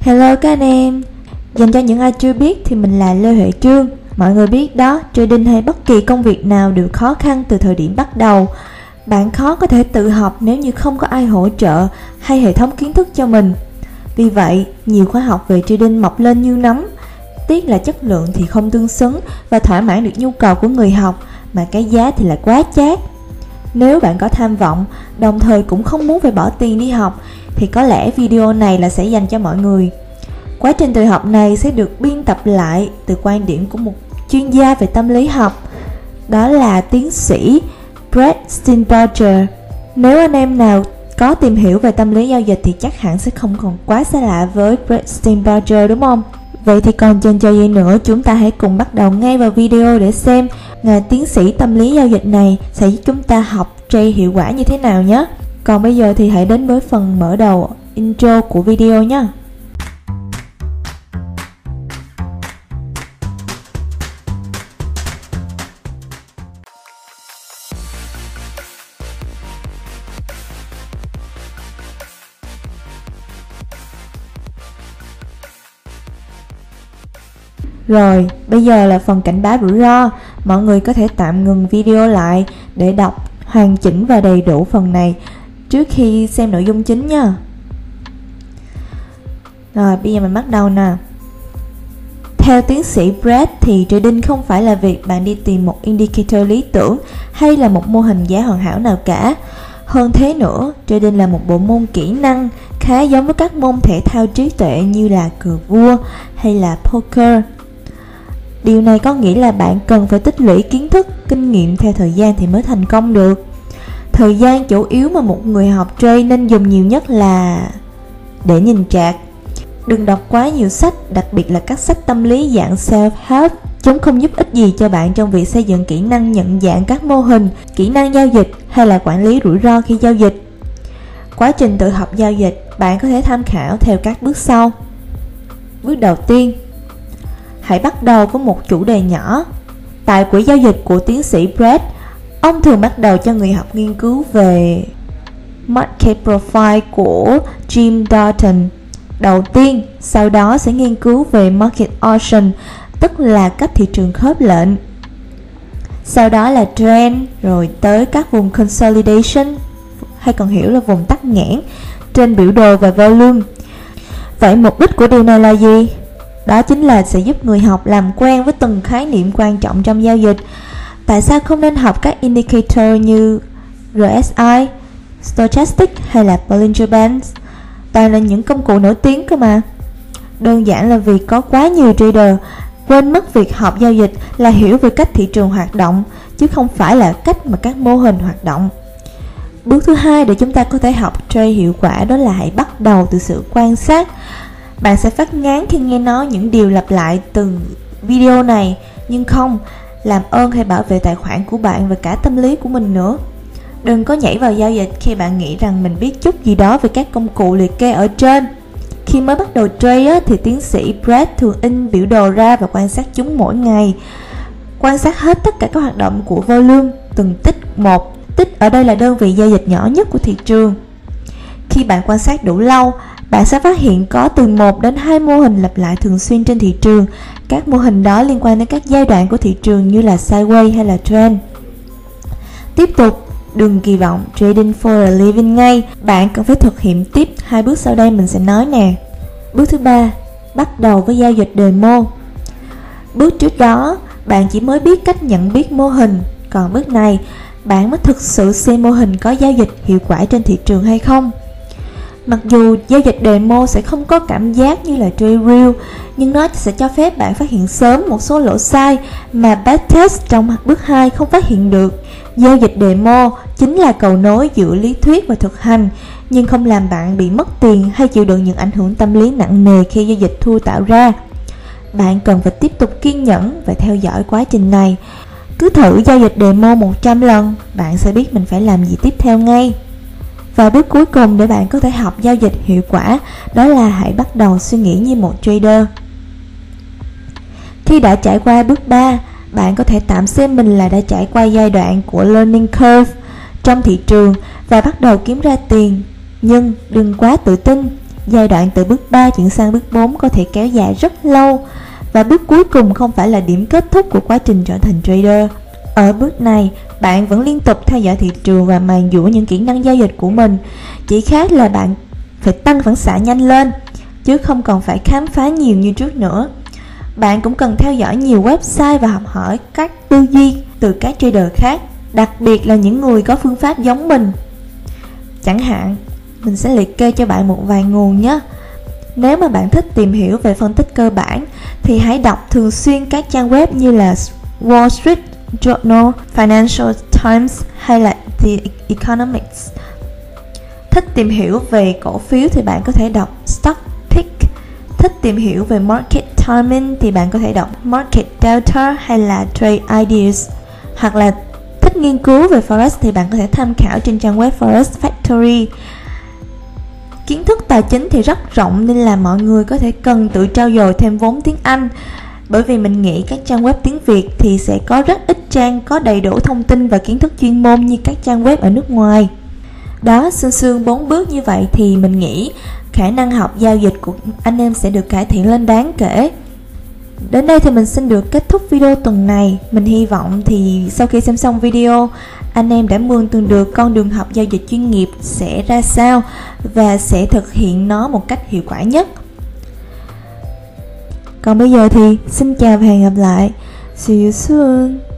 Hello các anh em. Dành cho những ai chưa biết thì mình là Lê Huệ Trương. Mọi người biết đó, trading hay bất kỳ công việc nào đều khó khăn từ thời điểm bắt đầu. Bạn khó có thể tự học nếu như không có ai hỗ trợ hay hệ thống kiến thức cho mình. Vì vậy, nhiều khóa học về trading mọc lên như nấm. Tiếc là chất lượng thì không tương xứng và thỏa mãn được nhu cầu của người học Mà cái giá thì lại quá chát. Nếu bạn có tham vọng, đồng thời cũng không muốn phải bỏ tiền đi học thì có lẽ video này là sẽ dành cho mọi người. Quá trình tự học này sẽ được biên tập lại từ quan điểm của một chuyên gia về tâm lý học, đó là tiến sĩ Brett Steinberger. Nếu anh em nào có tìm hiểu về tâm lý giao dịch thì chắc hẳn sẽ không còn quá xa lạ với Brett Steinberger đúng không? Vậy thì còn chần chờ gì nữa, chúng ta hãy cùng bắt đầu ngay vào video để xem ngài tiến sĩ tâm lý giao dịch này sẽ giúp chúng ta học trade hiệu quả như thế nào nhé. Còn bây giờ thì hãy đến với phần mở đầu intro của video nhé. Rồi, bây giờ là phần cảnh báo rủi ro. Mọi người có thể tạm ngừng video lại để đọc hoàn chỉnh và đầy đủ phần này trước khi xem nội dung chính nha rồi bây giờ mình bắt đầu nè theo tiến sĩ Brad thì trading không phải là việc bạn đi tìm một indicator lý tưởng hay là một mô hình giá hoàn hảo nào cả. Hơn thế nữa, trading là một bộ môn kỹ năng khá giống với các môn thể thao trí tuệ như là cờ vua hay là poker. Điều này có nghĩa là bạn cần phải tích lũy kiến thức, kinh nghiệm theo thời gian thì mới thành công được. Thời gian chủ yếu mà một người học trade nên dùng nhiều nhất là để nhìn chạc. Đừng đọc quá nhiều sách, đặc biệt là các sách tâm lý dạng self-help. Chúng không giúp ích gì cho bạn trong việc xây dựng kỹ năng nhận dạng các mô hình, kỹ năng giao dịch hay là quản lý rủi ro khi giao dịch. Quá trình tự học giao dịch, bạn có thể tham khảo theo các bước sau. Bước đầu tiên, hãy bắt đầu với một chủ đề nhỏ. Tại quỹ giao dịch của tiến sĩ Brett, Ông thường bắt đầu cho người học nghiên cứu về Market Profile của Jim Dalton đầu tiên, sau đó sẽ nghiên cứu về Market Option, tức là cách thị trường khớp lệnh. Sau đó là trend, rồi tới các vùng consolidation, hay còn hiểu là vùng tắc nghẽn, trên biểu đồ và volume. Vậy mục đích của điều này là gì? Đó chính là sẽ giúp người học làm quen với từng khái niệm quan trọng trong giao dịch Tại sao không nên học các indicator như RSI, Stochastic hay là Bollinger Bands? Toàn là những công cụ nổi tiếng cơ mà. Đơn giản là vì có quá nhiều trader quên mất việc học giao dịch là hiểu về cách thị trường hoạt động chứ không phải là cách mà các mô hình hoạt động. Bước thứ hai để chúng ta có thể học trade hiệu quả đó là hãy bắt đầu từ sự quan sát. Bạn sẽ phát ngán khi nghe nói những điều lặp lại từ video này nhưng không, làm ơn hãy bảo vệ tài khoản của bạn và cả tâm lý của mình nữa. Đừng có nhảy vào giao dịch khi bạn nghĩ rằng mình biết chút gì đó về các công cụ liệt kê ở trên. Khi mới bắt đầu trade thì tiến sĩ Brad thường in biểu đồ ra và quan sát chúng mỗi ngày. Quan sát hết tất cả các hoạt động của volume, từng tích một. Tích ở đây là đơn vị giao dịch nhỏ nhất của thị trường. Khi bạn quan sát đủ lâu, bạn sẽ phát hiện có từ 1 đến 2 mô hình lặp lại thường xuyên trên thị trường. Các mô hình đó liên quan đến các giai đoạn của thị trường như là sideways hay là trend. Tiếp tục, đừng kỳ vọng trading for a living ngay, bạn cần phải thực hiện tiếp hai bước sau đây mình sẽ nói nè. Bước thứ ba, bắt đầu với giao dịch demo. Bước trước đó, bạn chỉ mới biết cách nhận biết mô hình, còn bước này, bạn mới thực sự xem mô hình có giao dịch hiệu quả trên thị trường hay không. Mặc dù giao dịch demo sẽ không có cảm giác như là trade real, nhưng nó sẽ cho phép bạn phát hiện sớm một số lỗi sai mà backtest trong bước 2 không phát hiện được. Giao dịch demo chính là cầu nối giữa lý thuyết và thực hành, nhưng không làm bạn bị mất tiền hay chịu đựng những ảnh hưởng tâm lý nặng nề khi giao dịch thua tạo ra. Bạn cần phải tiếp tục kiên nhẫn và theo dõi quá trình này. Cứ thử giao dịch demo 100 lần, bạn sẽ biết mình phải làm gì tiếp theo ngay. Và bước cuối cùng để bạn có thể học giao dịch hiệu quả đó là hãy bắt đầu suy nghĩ như một trader. Khi đã trải qua bước 3, bạn có thể tạm xem mình là đã trải qua giai đoạn của learning curve trong thị trường và bắt đầu kiếm ra tiền. Nhưng đừng quá tự tin, Giai đoạn từ bước 3 chuyển sang bước 4 có thể kéo dài rất lâu và bước cuối cùng không phải là điểm kết thúc của quá trình trở thành trader. Ở bước này, bạn vẫn liên tục theo dõi thị trường và mài dũa những kỹ năng giao dịch của mình. Chỉ khác là bạn phải tăng phản xạ nhanh lên, chứ không còn phải khám phá nhiều như trước nữa. Bạn cũng cần theo dõi nhiều website và học hỏi các tư duy từ các trader khác, đặc biệt là những người có phương pháp giống mình. Chẳng hạn, mình sẽ liệt kê cho bạn một vài nguồn nhé. Nếu mà bạn thích tìm hiểu về phân tích cơ bản thì hãy đọc thường xuyên các trang web như là Wall Street Journal, Financial Times hay là The Economics. Thích tìm hiểu về cổ phiếu thì bạn có thể đọc Stock Pick. Thích tìm hiểu về market timing thì bạn có thể đọc Market Delta hay là Trade Ideas. Hoặc là thích nghiên cứu về Forex thì bạn có thể tham khảo trên trang web Forex Factory kiến thức tài chính thì rất rộng nên là mọi người có thể cần tự trao dồi thêm vốn tiếng Anh bởi vì mình nghĩ các trang web tiếng Việt thì sẽ có rất ít trang có đầy đủ thông tin và kiến thức chuyên môn như các trang web ở nước ngoài. Đó xương xương bốn bước như vậy thì mình nghĩ khả năng học giao dịch của anh em sẽ được cải thiện lên đáng kể. Đến đây thì mình xin được kết thúc video tuần này. Mình hy vọng thì sau khi xem xong video, Anh em đã mường tượng được con đường học giao dịch chuyên nghiệp sẽ ra sao Và sẽ thực hiện nó một cách hiệu quả nhất. Còn bây giờ thì xin chào và hẹn gặp lại. See you soon